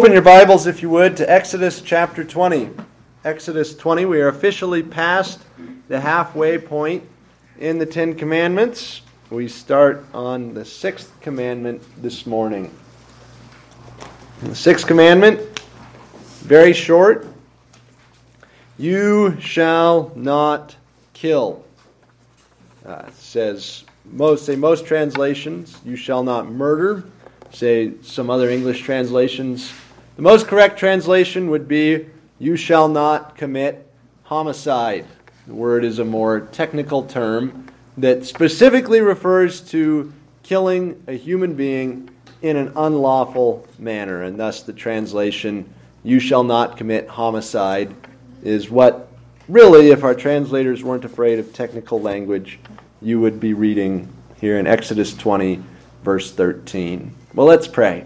Open your Bibles, if you would, to Exodus chapter 20. Exodus 20, we are officially past the halfway point in the Ten Commandments. We start on the sixth commandment this morning. The sixth commandment, very short. You shall not kill. Uh, says most say most translations, you shall not murder say some other English translations. The most correct translation would be, You shall not commit homicide. The word is a more technical term that specifically refers to killing a human being in an unlawful manner. And thus, the translation, You shall not commit homicide, is what really, if our translators weren't afraid of technical language, you would be reading here in Exodus 20, verse 13. Well, let's pray.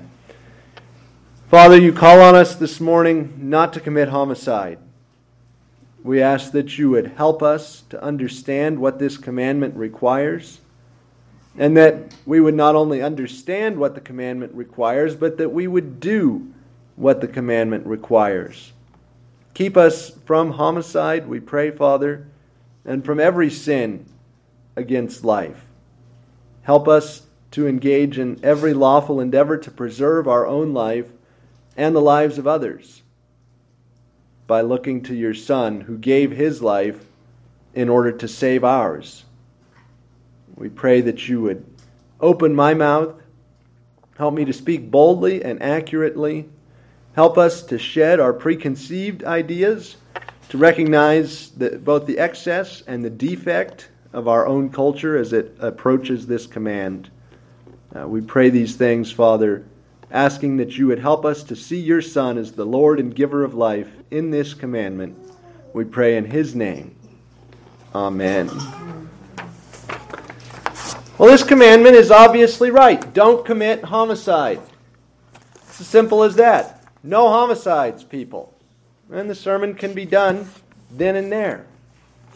Father, you call on us this morning not to commit homicide. We ask that you would help us to understand what this commandment requires, and that we would not only understand what the commandment requires, but that we would do what the commandment requires. Keep us from homicide, we pray, Father, and from every sin against life. Help us to engage in every lawful endeavor to preserve our own life and the lives of others by looking to your Son who gave his life in order to save ours. We pray that you would open my mouth, help me to speak boldly and accurately, help us to shed our preconceived ideas, to recognize the, both the excess and the defect of our own culture as it approaches this command. Uh, we pray these things, Father, asking that you would help us to see your Son as the Lord and giver of life in this commandment. We pray in his name. Amen. Well, this commandment is obviously right. Don't commit homicide. It's as simple as that. No homicides, people. And the sermon can be done then and there.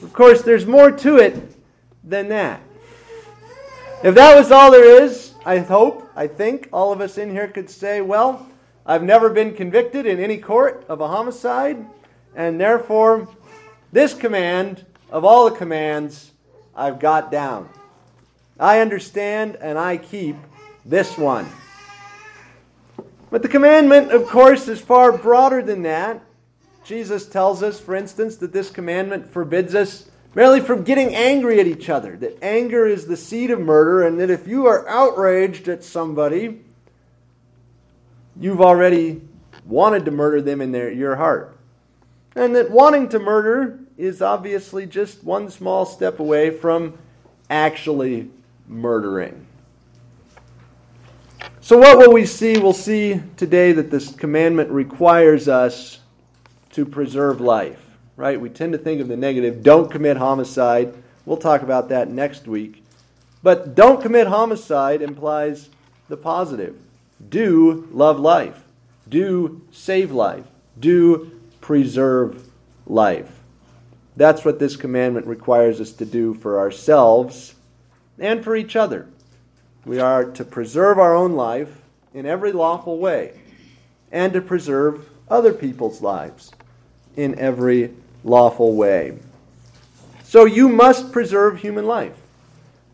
Of course, there's more to it than that. If that was all there is, I hope, I think all of us in here could say, well, I've never been convicted in any court of a homicide, and therefore, this command of all the commands I've got down. I understand and I keep this one. But the commandment, of course, is far broader than that. Jesus tells us, for instance, that this commandment forbids us merely from getting angry at each other. That anger is the seed of murder, and that if you are outraged at somebody, you've already wanted to murder them in their, your heart. And that wanting to murder is obviously just one small step away from actually murdering. So, what will we see? We'll see today that this commandment requires us to preserve life right? We tend to think of the negative. Don't commit homicide. We'll talk about that next week. But don't commit homicide implies the positive. Do love life. Do save life. Do preserve life. That's what this commandment requires us to do for ourselves and for each other. We are to preserve our own life in every lawful way and to preserve other people's lives in every lawful way. So you must preserve human life.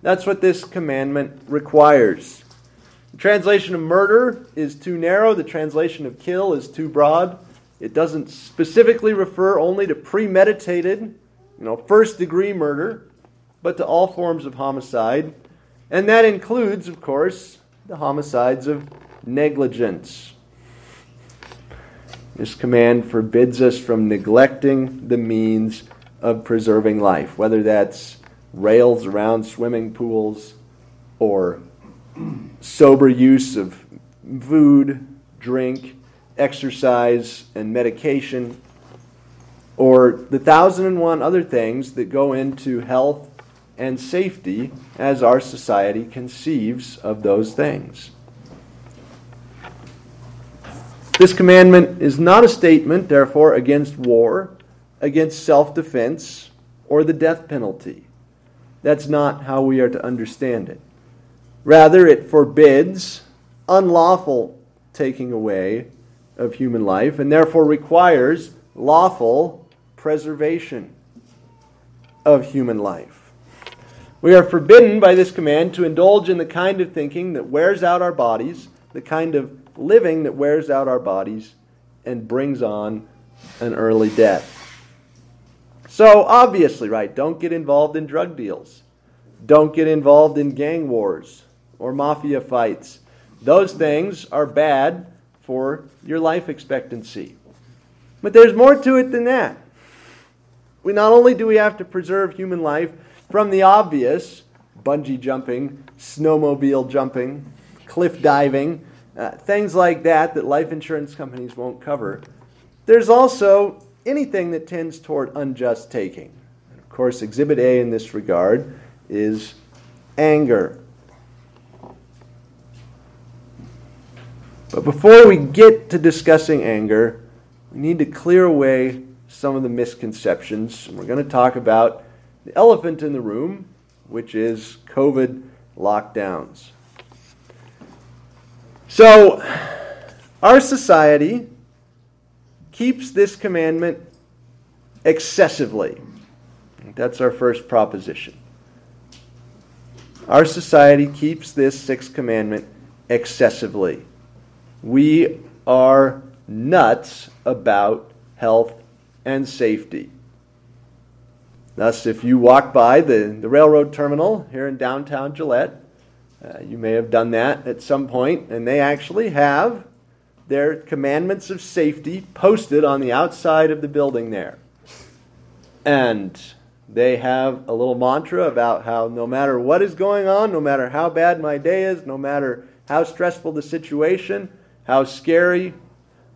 That's what this commandment requires. The translation of murder is too narrow, the translation of kill is too broad. It doesn't specifically refer only to premeditated, you know, first degree murder, but to all forms of homicide. And that includes, of course, the homicides of negligence. This command forbids us from neglecting the means of preserving life, whether that's rails around swimming pools or sober use of food, drink, exercise, and medication, or the thousand and one other things that go into health and safety as our society conceives of those things. This commandment is not a statement, therefore, against war, against self defense, or the death penalty. That's not how we are to understand it. Rather, it forbids unlawful taking away of human life and therefore requires lawful preservation of human life. We are forbidden by this command to indulge in the kind of thinking that wears out our bodies, the kind of living that wears out our bodies and brings on an early death. So, obviously, right, don't get involved in drug deals. Don't get involved in gang wars or mafia fights. Those things are bad for your life expectancy. But there's more to it than that. We not only do we have to preserve human life from the obvious, bungee jumping, snowmobile jumping, cliff diving, uh, things like that that life insurance companies won't cover. There's also anything that tends toward unjust taking. Of course, Exhibit A in this regard is anger. But before we get to discussing anger, we need to clear away some of the misconceptions. We're going to talk about the elephant in the room, which is COVID lockdowns. So, our society keeps this commandment excessively. That's our first proposition. Our society keeps this sixth commandment excessively. We are nuts about health and safety. Thus, if you walk by the, the railroad terminal here in downtown Gillette, uh, you may have done that at some point, and they actually have their commandments of safety posted on the outside of the building there. And they have a little mantra about how no matter what is going on, no matter how bad my day is, no matter how stressful the situation, how scary,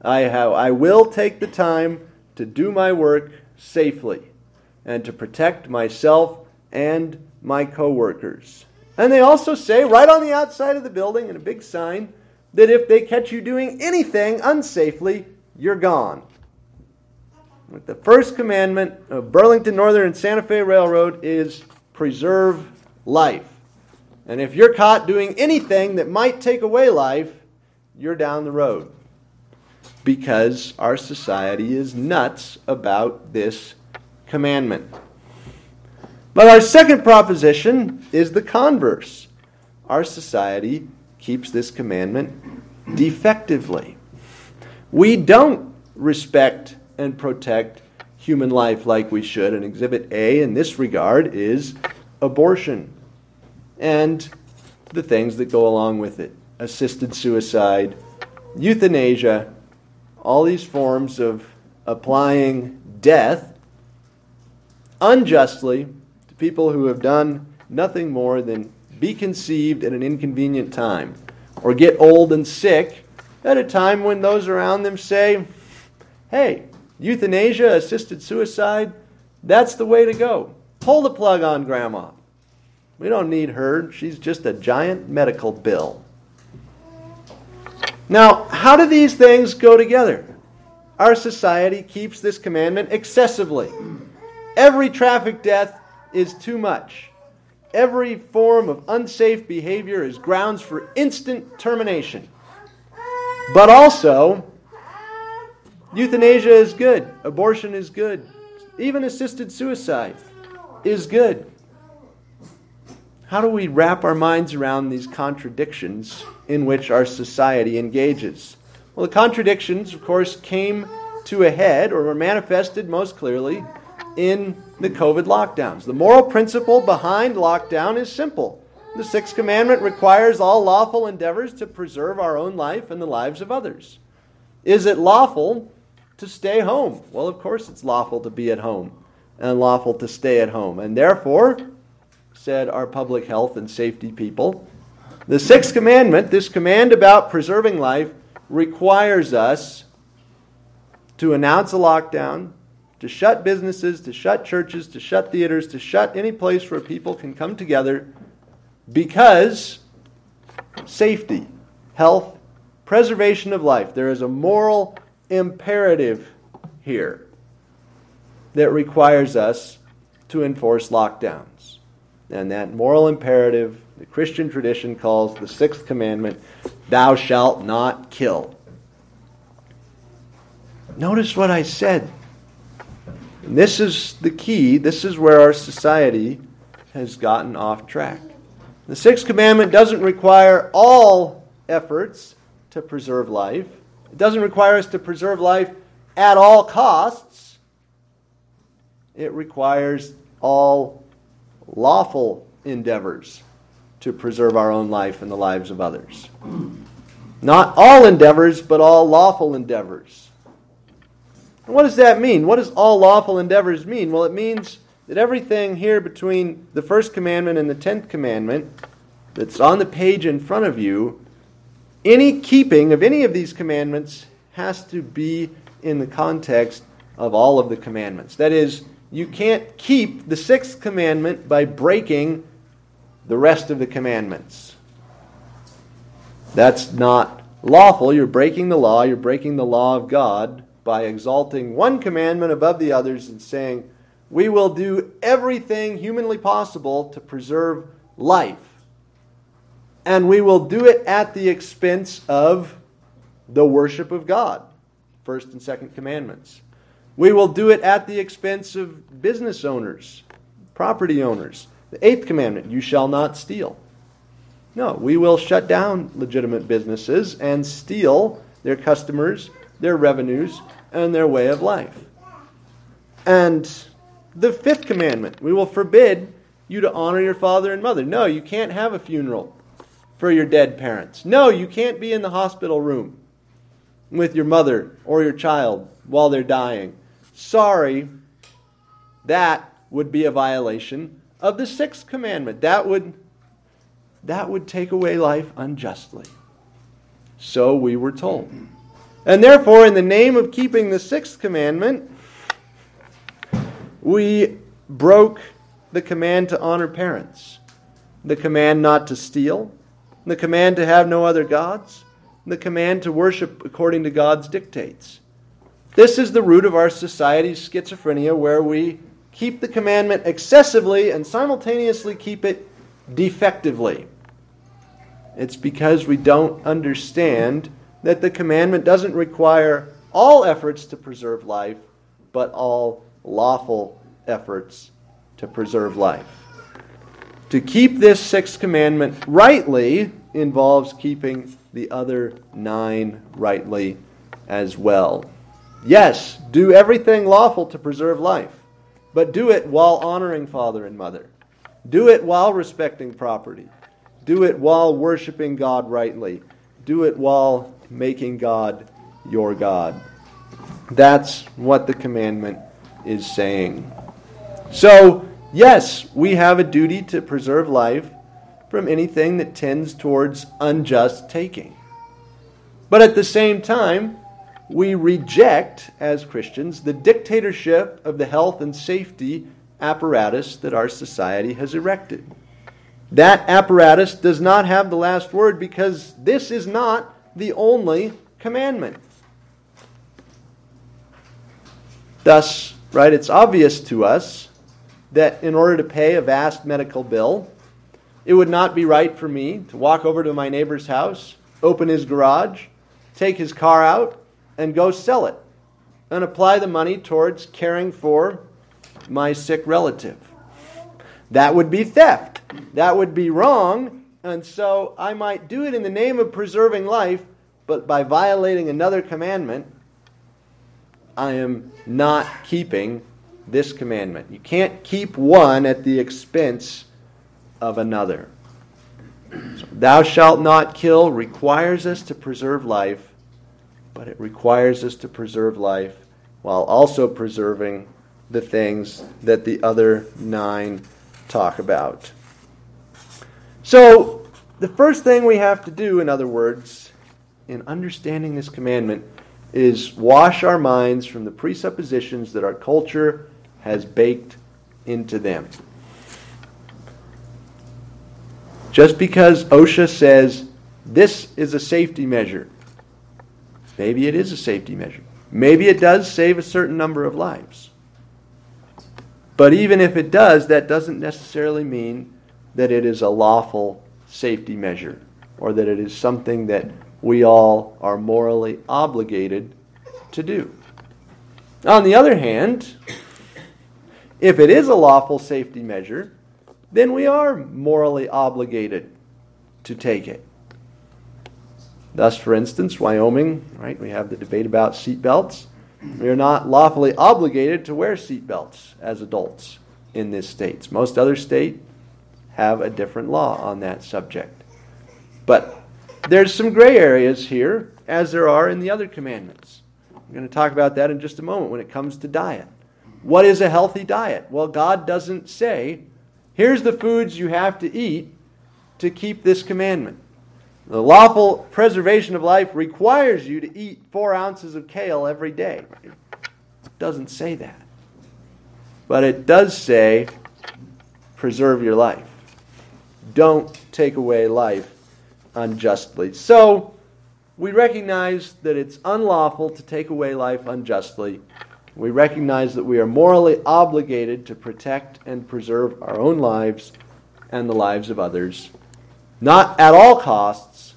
I, have, I will take the time to do my work safely and to protect myself and my coworkers. And they also say, right on the outside of the building in a big sign, that if they catch you doing anything unsafely, you're gone. The first commandment of Burlington Northern and Santa Fe Railroad is preserve life. And if you're caught doing anything that might take away life, you're down the road. Because our society is nuts about this commandment. But our second proposition is the converse. Our society keeps this commandment defectively. We don't respect and protect human life like we should. And Exhibit A in this regard is abortion and the things that go along with it assisted suicide, euthanasia, all these forms of applying death unjustly people who have done nothing more than be conceived at an inconvenient time or get old and sick at a time when those around them say, hey, euthanasia, assisted suicide, that's the way to go. Pull the plug on grandma. We don't need her. She's just a giant medical bill. Now, how do these things go together? Our society keeps this commandment excessively. Every traffic death is too much. Every form of unsafe behavior is grounds for instant termination. But also, euthanasia is good, abortion is good, even assisted suicide is good. How do we wrap our minds around these contradictions in which our society engages? Well, the contradictions, of course, came to a head or were manifested most clearly in the COVID lockdowns. The moral principle behind lockdown is simple. The sixth commandment requires all lawful endeavors to preserve our own life and the lives of others. Is it lawful to stay home? Well, of course it's lawful to be at home and lawful to stay at home. And therefore, said our public health and safety people, the sixth commandment, this command about preserving life, requires us to announce a lockdown, to shut businesses, to shut churches, to shut theaters, to shut any place where people can come together because safety, health, preservation of life. There is a moral imperative here that requires us to enforce lockdowns. And that moral imperative, the Christian tradition calls the sixth commandment, thou shalt not kill. notice what I said. And this is the key. This is where our society has gotten off track. The sixth commandment doesn't require all efforts to preserve life. It doesn't require us to preserve life at all costs. It requires all lawful endeavors to preserve our own life and the lives of others. Not all endeavors, but all lawful endeavors. And what does that mean? What does all lawful endeavors mean? Well, it means that everything here between the first commandment and the tenth commandment that's on the page in front of you, any keeping of any of these commandments has to be in the context of all of the commandments. That is, you can't keep the sixth commandment by breaking the rest of the commandments. That's not lawful. You're breaking the law. You're breaking the law of God by exalting one commandment above the others and saying, We will do everything humanly possible to preserve life. And we will do it at the expense of the worship of God. First and second commandments. We will do it at the expense of business owners, property owners. The eighth commandment you shall not steal. No, we will shut down legitimate businesses and steal their customers, their revenues, and their way of life. And the fifth commandment we will forbid you to honor your father and mother. No, you can't have a funeral for your dead parents. No, you can't be in the hospital room with your mother or your child while they're dying. Sorry, that would be a violation of the sixth commandment. That would, that would take away life unjustly. So we were told. And therefore, in the name of keeping the sixth commandment, we broke the command to honor parents, the command not to steal, the command to have no other gods, the command to worship according to God's dictates. This is the root of our society's schizophrenia, where we keep the commandment excessively and simultaneously keep it defectively. It's because we don't understand that the commandment doesn't require all efforts to preserve life, but all lawful efforts to preserve life. To keep this sixth commandment rightly involves keeping the other nine rightly as well. Yes, do everything lawful to preserve life, but do it while honoring father and mother. Do it while respecting property. Do it while worshiping God rightly. Do it while making God your God. That's what the commandment is saying. So, yes, we have a duty to preserve life from anything that tends towards unjust taking. But at the same time, we reject, as Christians, the dictatorship of the health and safety apparatus that our society has erected. That apparatus does not have the last word because this is not the only commandment. Thus, right, it's obvious to us that in order to pay a vast medical bill, it would not be right for me to walk over to my neighbor's house, open his garage, take his car out, and go sell it and apply the money towards caring for my sick relative. That would be theft. That would be wrong. And so I might do it in the name of preserving life, but by violating another commandment, I am not keeping this commandment. You can't keep one at the expense of another. So, Thou shalt not kill requires us to preserve life, but it requires us to preserve life while also preserving the things that the other nine talk about. So, the first thing we have to do, in other words, in understanding this commandment, is wash our minds from the presuppositions that our culture has baked into them. Just because OSHA says this is a safety measure, maybe it is a safety measure. Maybe it does save a certain number of lives. But even if it does, that doesn't necessarily mean that it is a lawful safety measure or that it is something that we all are morally obligated to do. On the other hand, if it is a lawful safety measure, then we are morally obligated to take it. Thus, for instance, Wyoming, right, we have the debate about seatbelts. We are not lawfully obligated to wear seatbelts as adults in this state. Most other states have a different law on that subject. But there's some gray areas here, as there are in the other commandments. I'm going to talk about that in just a moment when it comes to diet. What is a healthy diet? Well, God doesn't say, here's the foods you have to eat to keep this commandment. The lawful preservation of life requires you to eat four ounces of kale every day. It doesn't say that. But it does say, preserve your life. Don't take away life unjustly. So, we recognize that it's unlawful to take away life unjustly. We recognize that we are morally obligated to protect and preserve our own lives and the lives of others, not at all costs,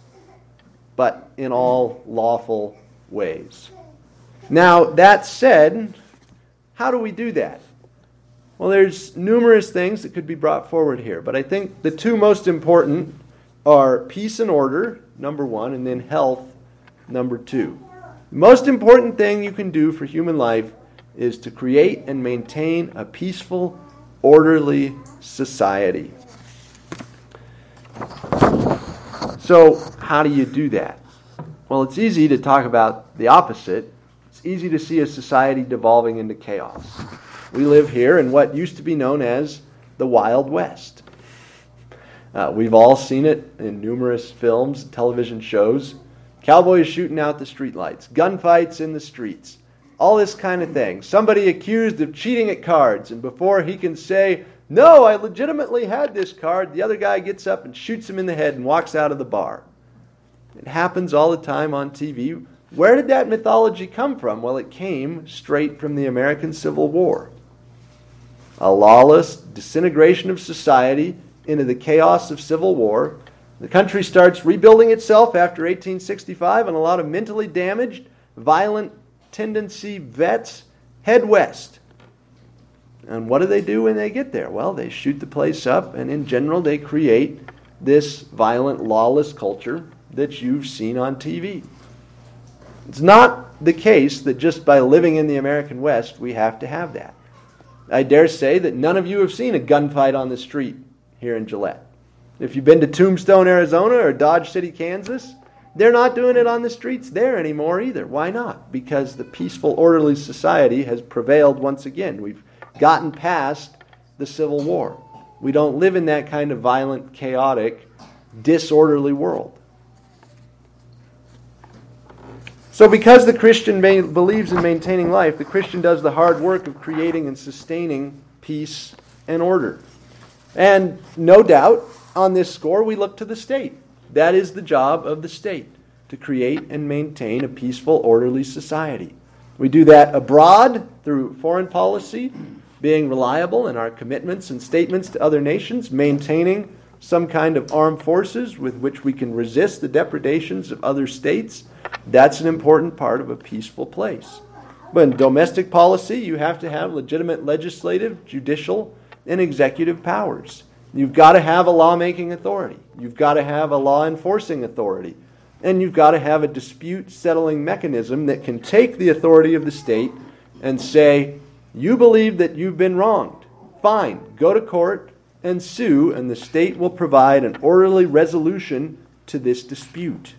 but in all lawful ways. Now, that said, how do we do that? Well, there's numerous things that could be brought forward here, but I think the two most important are peace and order, number one, and then health, number two. The most important thing you can do for human life is to create and maintain a peaceful, orderly society. So, how do you do that? Well, it's easy to talk about the opposite. It's easy to see a society devolving into chaos. We live here in what used to be known as the Wild West. Uh, we've all seen it in numerous films, television shows. Cowboys shooting out the streetlights, gunfights in the streets, all this kind of thing. Somebody accused of cheating at cards, and before he can say, No, I legitimately had this card, the other guy gets up and shoots him in the head and walks out of the bar. It happens all the time on TV. Where did that mythology come from? Well, it came straight from the American Civil War. A lawless disintegration of society into the chaos of civil war. The country starts rebuilding itself after 1865, and a lot of mentally damaged, violent tendency vets head west. And what do they do when they get there? Well, they shoot the place up, and in general, they create this violent, lawless culture that you've seen on TV. It's not the case that just by living in the American West, we have to have that. I dare say that none of you have seen a gunfight on the street here in Gillette. If you've been to Tombstone, Arizona or Dodge City, Kansas, they're not doing it on the streets there anymore either. Why not? Because the peaceful, orderly society has prevailed once again. We've gotten past the Civil War. We don't live in that kind of violent, chaotic, disorderly world. So, because the Christian may, believes in maintaining life, the Christian does the hard work of creating and sustaining peace and order. And no doubt, on this score, we look to the state. That is the job of the state to create and maintain a peaceful, orderly society. We do that abroad through foreign policy, being reliable in our commitments and statements to other nations, maintaining some kind of armed forces with which we can resist the depredations of other states. That's an important part of a peaceful place. But in domestic policy, you have to have legitimate legislative, judicial, and executive powers. You've got to have a lawmaking authority. You've got to have a law enforcing authority. And you've got to have a dispute settling mechanism that can take the authority of the state and say, You believe that you've been wronged. Fine, go to court and sue, and the state will provide an orderly resolution to this dispute.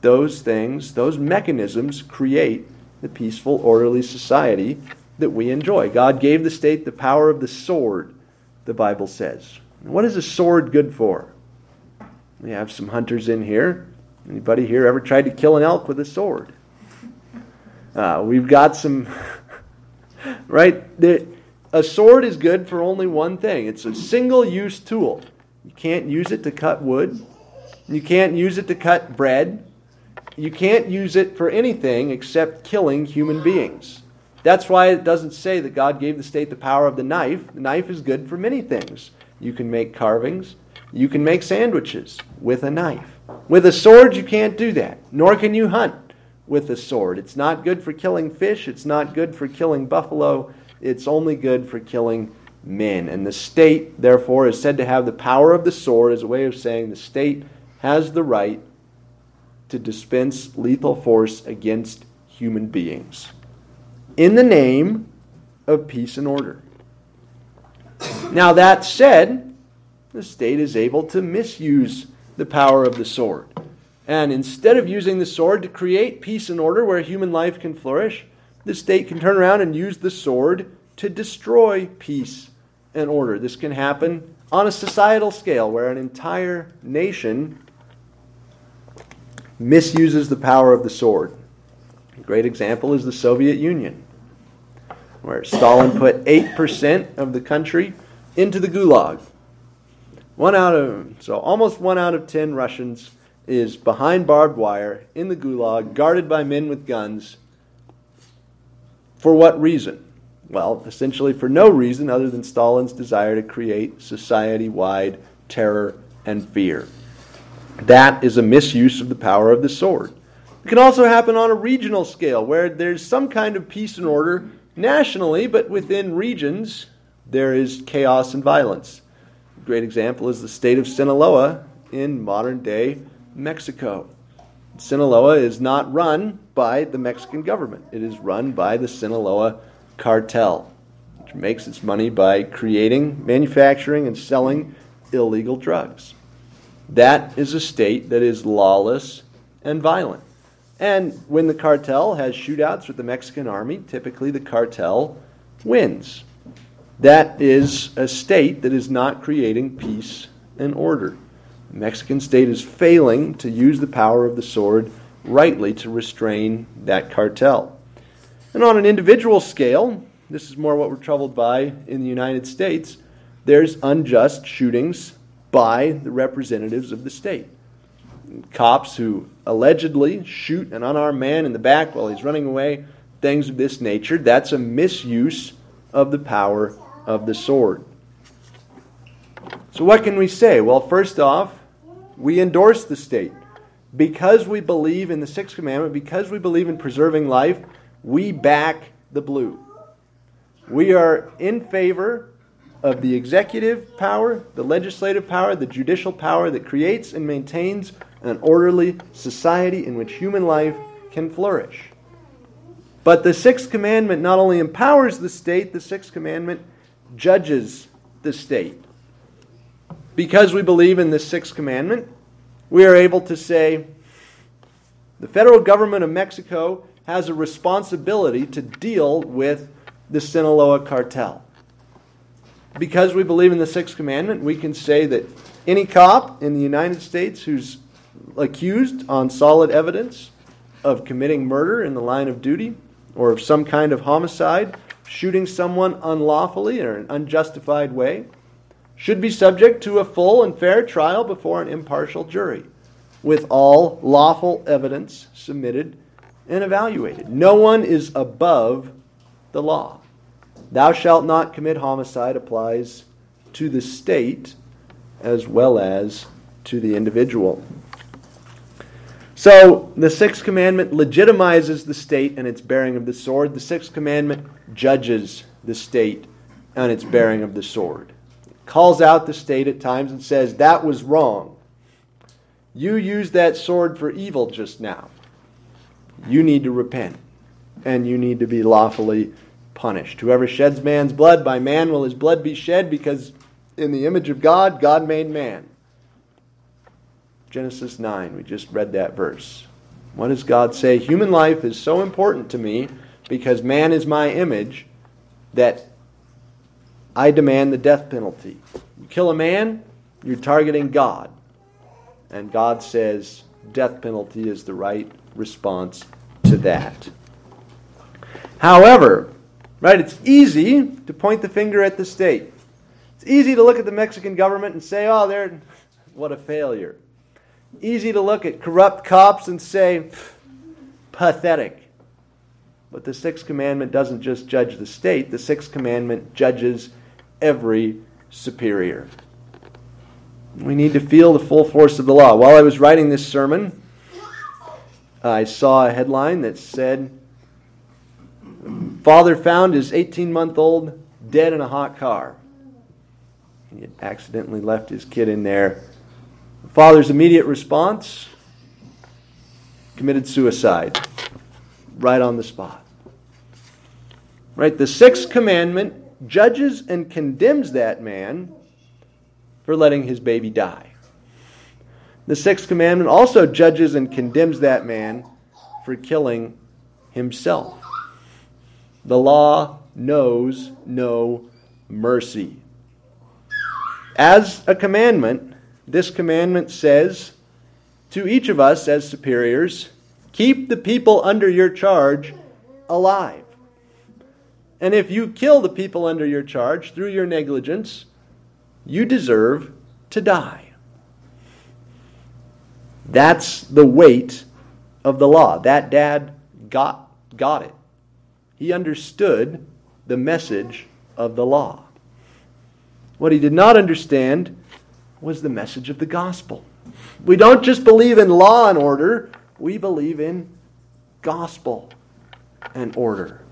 Those things, those mechanisms create the peaceful, orderly society that we enjoy. God gave the state the power of the sword, the Bible says. What is a sword good for? We have some hunters in here. Anybody here ever tried to kill an elk with a sword? Uh, we've got some, right? The, a sword is good for only one thing it's a single use tool. You can't use it to cut wood, you can't use it to cut bread, you can't use it for anything except killing human beings. That's why it doesn't say that God gave the state the power of the knife. The knife is good for many things. You can make carvings, you can make sandwiches with a knife. With a sword, you can't do that, nor can you hunt. with a sword. It's not good for killing fish, it's not good for killing buffalo, it's only good for killing men. And the state, therefore, is said to have the power of the sword as a way of saying the state has the right to dispense lethal force against human beings in the name of peace and order. Now, that said, the state is able to misuse the power of the sword. And instead of using the sword to create peace and order where human life can flourish, the state can turn around and use the sword to destroy peace and order. This can happen on a societal scale where an entire nation misuses the power of the sword. A great example is the Soviet Union, where Stalin put 8% of the country into the gulag. One out of so almost one out of 10 Russians is behind barbed wire in the gulag, guarded by men with guns. For what reason? Well, essentially for no reason other than Stalin's desire to create society wide terror and fear. That is a misuse of the power of the sword. It can also happen on a regional scale where there's some kind of peace and order nationally, but within regions there is chaos and violence. A great example is the state of Sinaloa in modern day Mexico. Sinaloa is not run by the Mexican government, it is run by the Sinaloa cartel, which makes its money by creating, manufacturing, and selling illegal drugs. That is a state that is lawless and violent. And when the cartel has shootouts with the Mexican army, typically the cartel wins. That is a state that is not creating peace and order. The Mexican state is failing to use the power of the sword rightly to restrain that cartel. And on an individual scale, this is more what we're troubled by in the United States, there's unjust shootings by the representatives of the state. Cops who allegedly shoot an unarmed man in the back while he's running away, things of this nature, that's a misuse of the power of the sword. So, what can we say? Well, first off, we endorse the state. Because we believe in the sixth commandment, because we believe in preserving life, we back the blue. We are in favor of the executive power, the legislative power, the judicial power that creates and maintains an orderly society in which human life can flourish. But the sixth commandment not only empowers the state, the sixth commandment judges the state. Because we believe in the sixth commandment, we are able to say the federal government of Mexico has a responsibility to deal with the Sinaloa cartel. Because we believe in the Sixth Commandment, we can say that any cop in the United States who's accused on solid evidence of committing murder in the line of duty or of some kind of homicide, shooting someone unlawfully or in an unjustified way, should be subject to a full and fair trial before an impartial jury, with all lawful evidence submitted and evaluated. No one is above the law. Thou shalt not commit homicide applies to the state as well as to the individual. So, the sixth commandment legitimizes the state and its bearing of the sword. The sixth commandment judges the state and its bearing of the sword. It calls out the state at times and says, That was wrong. You used that sword for evil just now. You need to repent and you need to be lawfully punished. Whoever sheds man's blood, by man will his blood be shed, because in the image of God, God made man. Genesis 9, we just read that verse. What does God say? Human life is so important to me because man is my image that I demand the death penalty. You kill a man, you're targeting God. And God says death penalty is the right response to that. However, right, it's easy to point the finger at the state. It's easy to look at the Mexican government and say, oh, they're, what a failure. Easy to look at corrupt cops and say, pathetic. But the sixth commandment doesn't just judge the state, the sixth commandment judges every superior. We need to feel the full force of the law. While I was writing this sermon, I saw a headline that said, Father found his 18 month old dead in a hot car. He had accidentally left his kid in there. The father's immediate response committed suicide right on the spot. Right? The sixth commandment judges and condemns that man for letting his baby die. The sixth commandment also judges and condemns that man for killing himself. The law knows no mercy. As a commandment, this commandment says to each of us as superiors keep the people under your charge alive. And if you kill the people under your charge through your negligence, you deserve to die. That's the weight of the law. That dad got, got it. He understood the message of the law. What he did not understand was the message of the gospel. We don't just believe in law and order, we believe in gospel and order.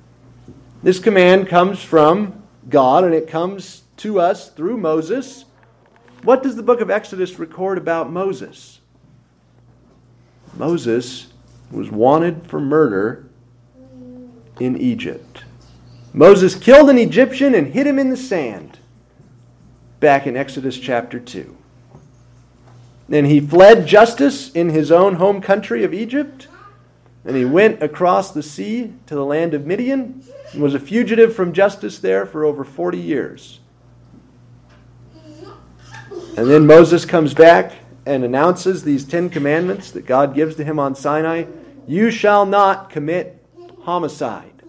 This command comes from God and it comes to us through Moses. What does the book of Exodus record about Moses? Moses was wanted for murder in Egypt. Moses killed an Egyptian and hid him in the sand back in Exodus chapter 2. Then he fled justice in his own home country of Egypt, and he went across the sea to the land of Midian and was a fugitive from justice there for over 40 years. And then Moses comes back and announces these Ten Commandments that God gives to him on Sinai You shall not commit homicide.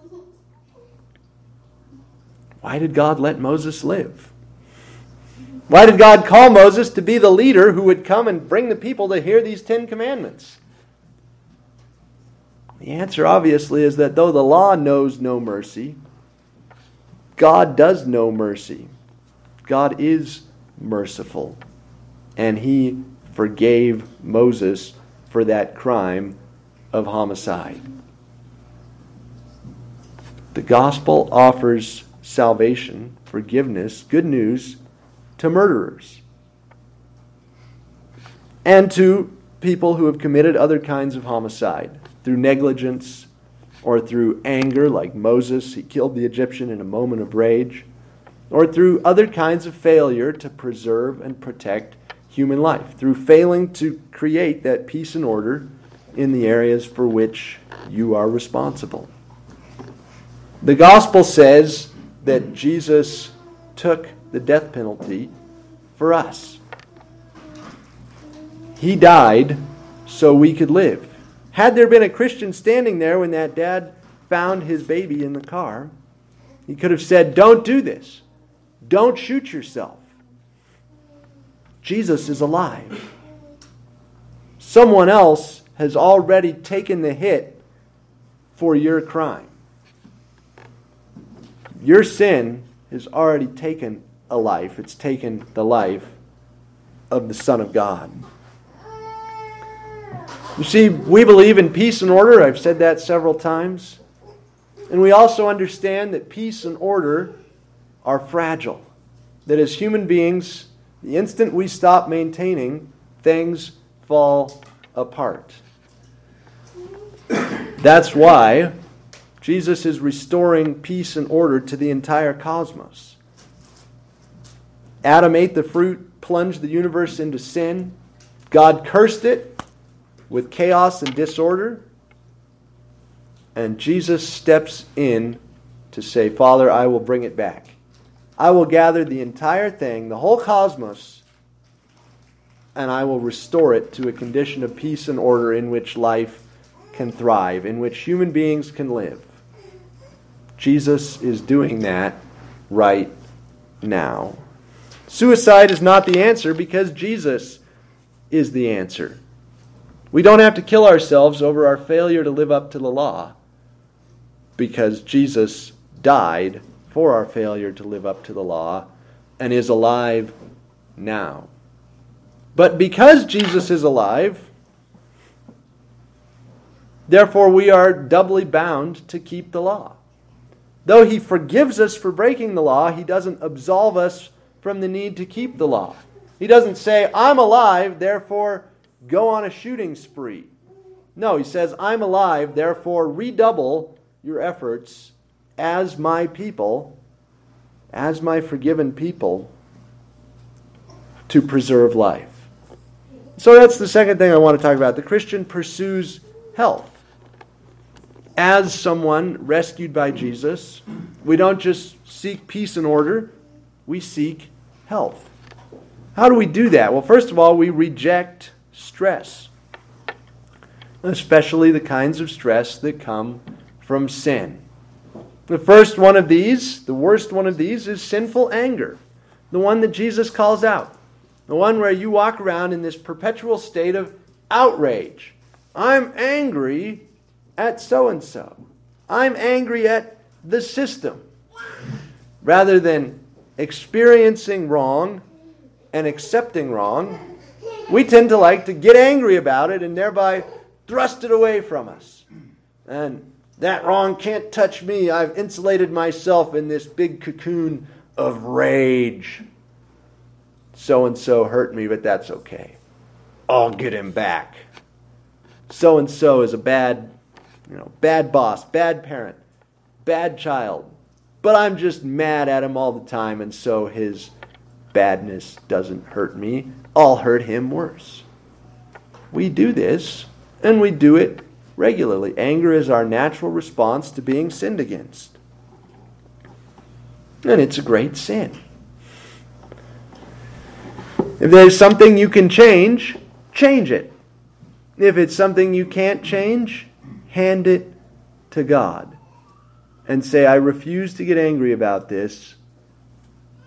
Why did God let Moses live? Why did God call Moses to be the leader who would come and bring the people to hear these Ten Commandments? The answer, obviously, is that though the law knows no mercy, God does know mercy. God is merciful. And he forgave Moses for that crime of homicide. The gospel offers salvation, forgiveness, good news to murderers and to people who have committed other kinds of homicide through negligence or through anger, like Moses, he killed the Egyptian in a moment of rage, or through other kinds of failure to preserve and protect human life, through failing to create that peace and order in the areas for which you are responsible. The gospel says that Jesus took the death penalty for us. He died so we could live. Had there been a Christian standing there when that dad found his baby in the car, he could have said, Don't do this. Don't shoot yourself. Jesus is alive. Someone else has already taken the hit for your crime. Your sin has already taken a life, it's taken the life of the Son of God. You see, we believe in peace and order. I've said that several times. And we also understand that peace and order are fragile. That as human beings, the instant we stop maintaining, things fall apart. That's why Jesus is restoring peace and order to the entire cosmos. Adam ate the fruit, plunged the universe into sin. God cursed it, with chaos and disorder. And Jesus steps in to say, Father, I will bring it back. I will gather the entire thing, the whole cosmos, and I will restore it to a condition of peace and order in which life can thrive, in which human beings can live. Jesus is doing that right now. Suicide is not the answer because Jesus is the answer. We don't have to kill ourselves over our failure to live up to the law because Jesus died for our failure to live up to the law and is alive now. But because Jesus is alive, Therefore, we are doubly bound to keep the law. Though he forgives us for breaking the law, he doesn't absolve us from the need to keep the law. He doesn't say, I'm alive, therefore go on a shooting spree. No, he says, I'm alive, therefore redouble your efforts as my people, as my forgiven people, to preserve life. So that's the second thing I want to talk about. The Christian pursues health. As someone rescued by Jesus, we don't just seek peace and order, we seek health. How do we do that? Well, first of all, we reject stress, especially the kinds of stress that come from sin. The first one of these, the worst one of these, is sinful anger, the one that Jesus calls out, the one where you walk around in this perpetual state of outrage. I'm angry at so and so. I'm angry at the system. Rather than experiencing wrong and accepting wrong, we tend to like to get angry about it and thereby thrust it away from us. And that wrong can't touch me. I've insulated myself in this big cocoon of rage. So and so hurt me, but that's okay. I'll get him back. So and so is a bad, you know, bad boss, bad parent, bad child. But I'm just mad at him all the time, and so his badness doesn't hurt me. I'll hurt him worse. We do this, and we do it regularly. Anger is our natural response to being sinned against. And it's a great sin. If there's something you can change, change it. If it's something you can't change, hand it to God and say, I refuse to get angry about this.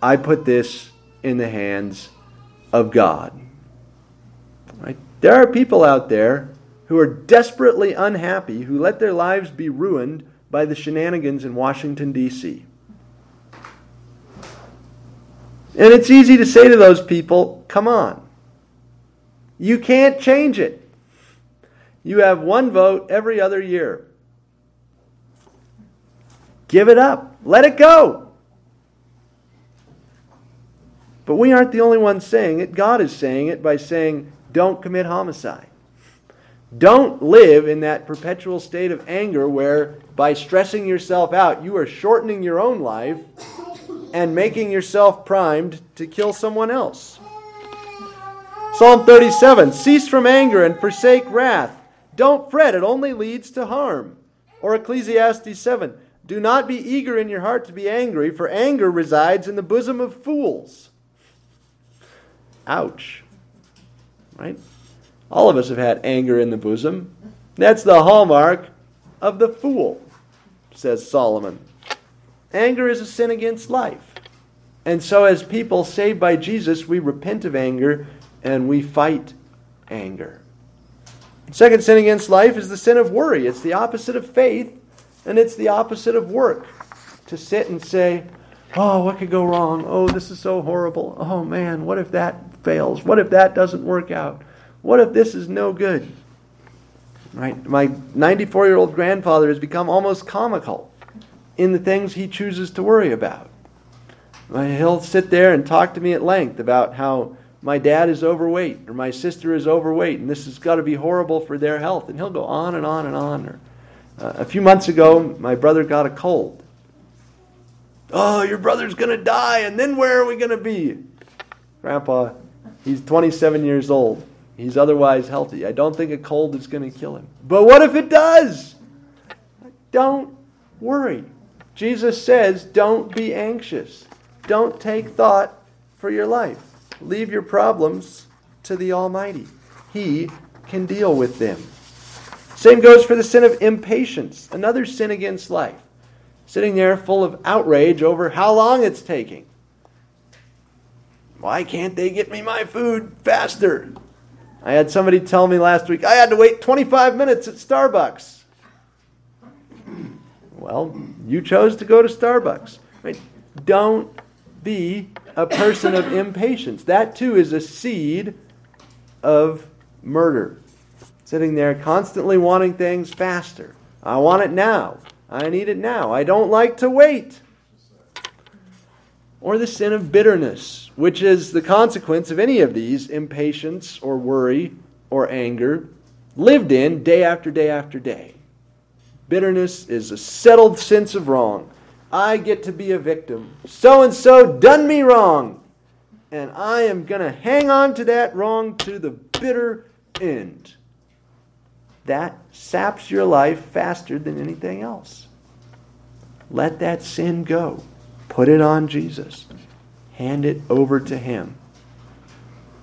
I put this in the hands of God. Right? There are people out there who are desperately unhappy, who let their lives be ruined by the shenanigans in Washington, D.C. And it's easy to say to those people, come on. You can't change it. You have one vote every other year. Give it up. Let it go. But we aren't the only ones saying it. God is saying it by saying, don't commit homicide. Don't live in that perpetual state of anger where, by stressing yourself out, you are shortening your own life and making yourself primed to kill someone else. Psalm 37 Cease from anger and forsake wrath. Don't fret, it only leads to harm. Or Ecclesiastes 7 Do not be eager in your heart to be angry, for anger resides in the bosom of fools. Ouch. Right? All of us have had anger in the bosom. That's the hallmark of the fool, says Solomon. Anger is a sin against life. And so, as people saved by Jesus, we repent of anger and we fight anger. Second sin against life is the sin of worry. It's the opposite of faith, and it's the opposite of work. To sit and say, Oh, what could go wrong? Oh, this is so horrible. Oh, man, what if that fails? What if that doesn't work out? What if this is no good? Right? My 94 year old grandfather has become almost comical in the things he chooses to worry about. He'll sit there and talk to me at length about how my dad is overweight or my sister is overweight and this has got to be horrible for their health. And he'll go on and on and on. Or, uh, a few months ago, my brother got a cold. Oh, your brother's going to die, and then where are we going to be? Grandpa, he's 27 years old. He's otherwise healthy. I don't think a cold is going to kill him. But what if it does? Don't worry. Jesus says, don't be anxious. Don't take thought for your life. Leave your problems to the Almighty. He can deal with them. Same goes for the sin of impatience, another sin against life. Sitting there full of outrage over how long it's taking. Why can't they get me my food faster? I had somebody tell me last week I had to wait 25 minutes at Starbucks. Well, you chose to go to Starbucks. Right? Don't be a person of impatience. That too is a seed of murder. Sitting there constantly wanting things faster. I want it now. I need it now. I don't like to wait. Or the sin of bitterness, which is the consequence of any of these impatience or worry or anger lived in day after day after day. Bitterness is a settled sense of wrong. I get to be a victim. So and so done me wrong. And I am going to hang on to that wrong to the bitter end. That saps your life faster than anything else. Let that sin go. Put it on Jesus. Hand it over to Him.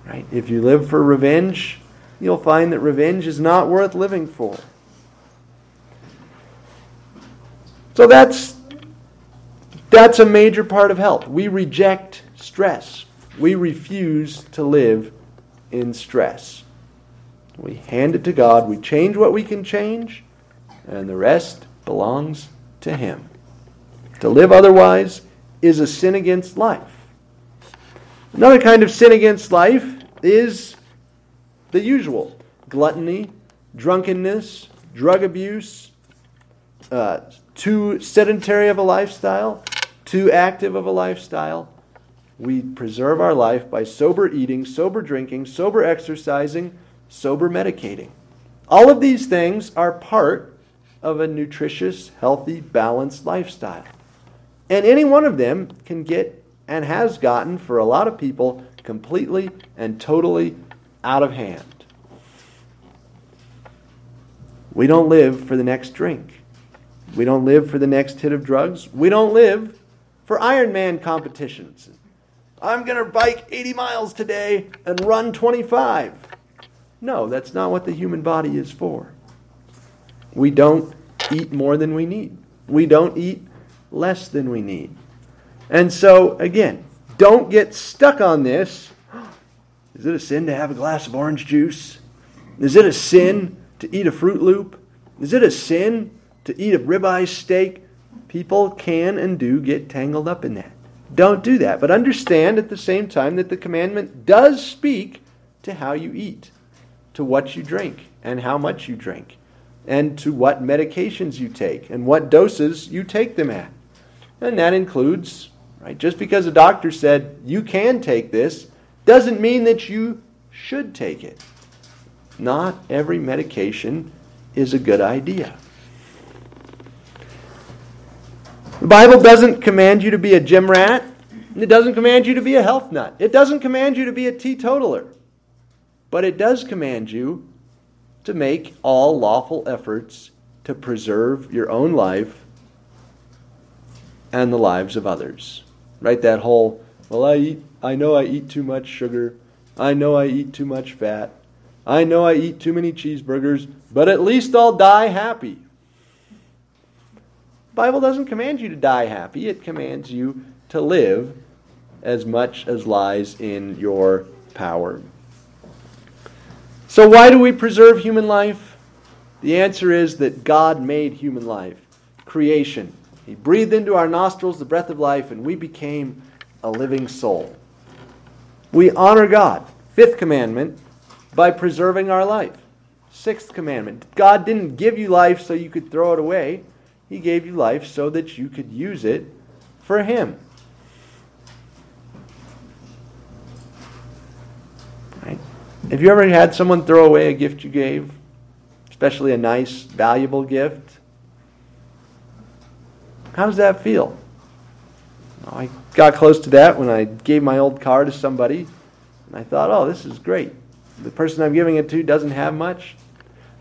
Right? If you live for revenge, you'll find that revenge is not worth living for. So that's that's a major part of health. We reject stress. We refuse to live in stress. We hand it to God. We change what we can change, and the rest belongs to Him. To live otherwise is a sin against life. Another kind of sin against life is the usual gluttony, drunkenness, drug abuse, uh, too sedentary of a lifestyle, too active of a lifestyle. We preserve our life by sober eating, sober drinking, sober exercising, sober medicating. All of these things are part of a nutritious, healthy, balanced lifestyle. And any one of them can get and has gotten for a lot of people completely and totally out of hand. We don't live for the next drink. We don't live for the next hit of drugs. We don't live for Ironman competitions. I'm going to bike 80 miles today and run 25. No, that's not what the human body is for. We don't eat more than we need. We don't eat less than we need. And so, again, don't get stuck on this. Is it a sin to have a glass of orange juice? Is it a sin to eat a Fruit Loop? Is it a sin to eat a ribeye steak? People can and do get tangled up in that. Don't do that. But understand at the same time that the commandment does speak to how you eat, to what you drink, and how much you drink, and to what medications you take, and what doses you take them at. And that includes, right, just because a doctor said you can take this doesn't mean that you should take it. Not every medication is a good idea. The Bible doesn't command you to be a gym rat. It doesn't command you to be a health nut. It doesn't command you to be a teetotaler. But it does command you to make all lawful efforts to preserve your own life and the lives of others. Right? That whole, well, I eat, I know I eat too much sugar. I know I eat too much fat. I know I eat too many cheeseburgers, but at least I'll die happy. The Bible doesn't command you to die happy. It commands you to live as much as lies in your power. So why do we preserve human life? The answer is that God made human life. Creation. He breathed into our nostrils the breath of life, and we became a living soul. We honor God, fifth commandment, by preserving our life. Sixth commandment God didn't give you life so you could throw it away, He gave you life so that you could use it for Him. Have you ever had someone throw away a gift you gave? Especially a nice, valuable gift? How does that feel? I got close to that when I gave my old car to somebody, and I thought, oh, this is great. The person I'm giving it to doesn't have much.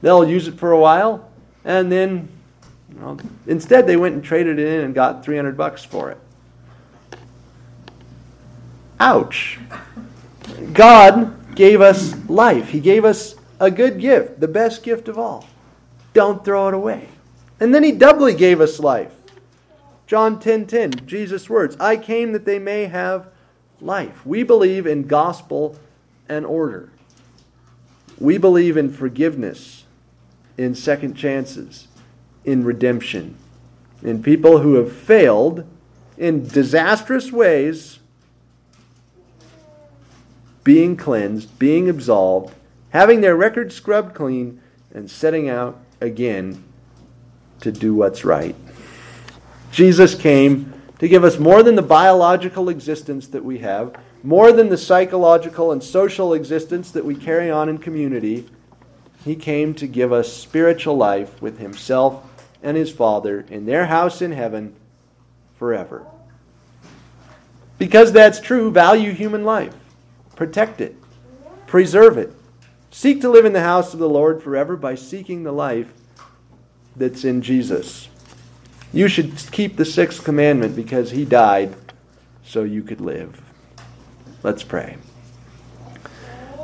They'll use it for a while, and then you know, instead they went and traded it in and got 300 bucks for it. Ouch. God gave us life. He gave us a good gift, the best gift of all. Don't throw it away. And then he doubly gave us life. John 10:10, 10, 10, Jesus' words, I came that they may have life. We believe in gospel and order. We believe in forgiveness, in second chances, in redemption, in people who have failed in disastrous ways being cleansed, being absolved, having their record scrubbed clean, and setting out again to do what's right. Jesus came to give us more than the biological existence that we have, more than the psychological and social existence that we carry on in community. He came to give us spiritual life with Himself and His Father in their house in heaven forever. Because that's true, value human life, protect it, preserve it. Seek to live in the house of the Lord forever by seeking the life that's in Jesus. You should keep the sixth commandment because he died so you could live. Let's pray.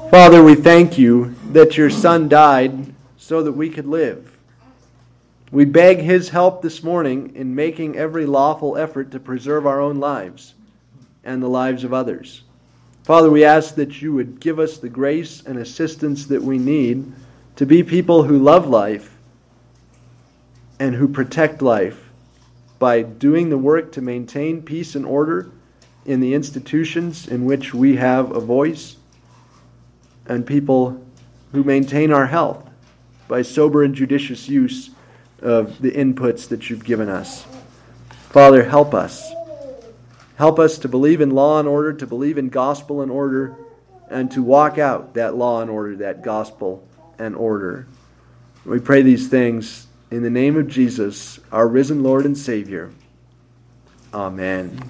Father, we thank you that your Son died so that we could live. We beg his help this morning in making every lawful effort to preserve our own lives and the lives of others. Father, we ask that you would give us the grace and assistance that we need to be people who love life and who protect life by doing the work to maintain peace and order in the institutions in which we have a voice, and people who maintain our health by sober and judicious use of the inputs that you've given us. Father, help us. Help us to believe in law and order, to believe in gospel and order, and to walk out that law and order, that gospel and order. We pray these things in the name of Jesus, our risen Lord and Savior. Amen.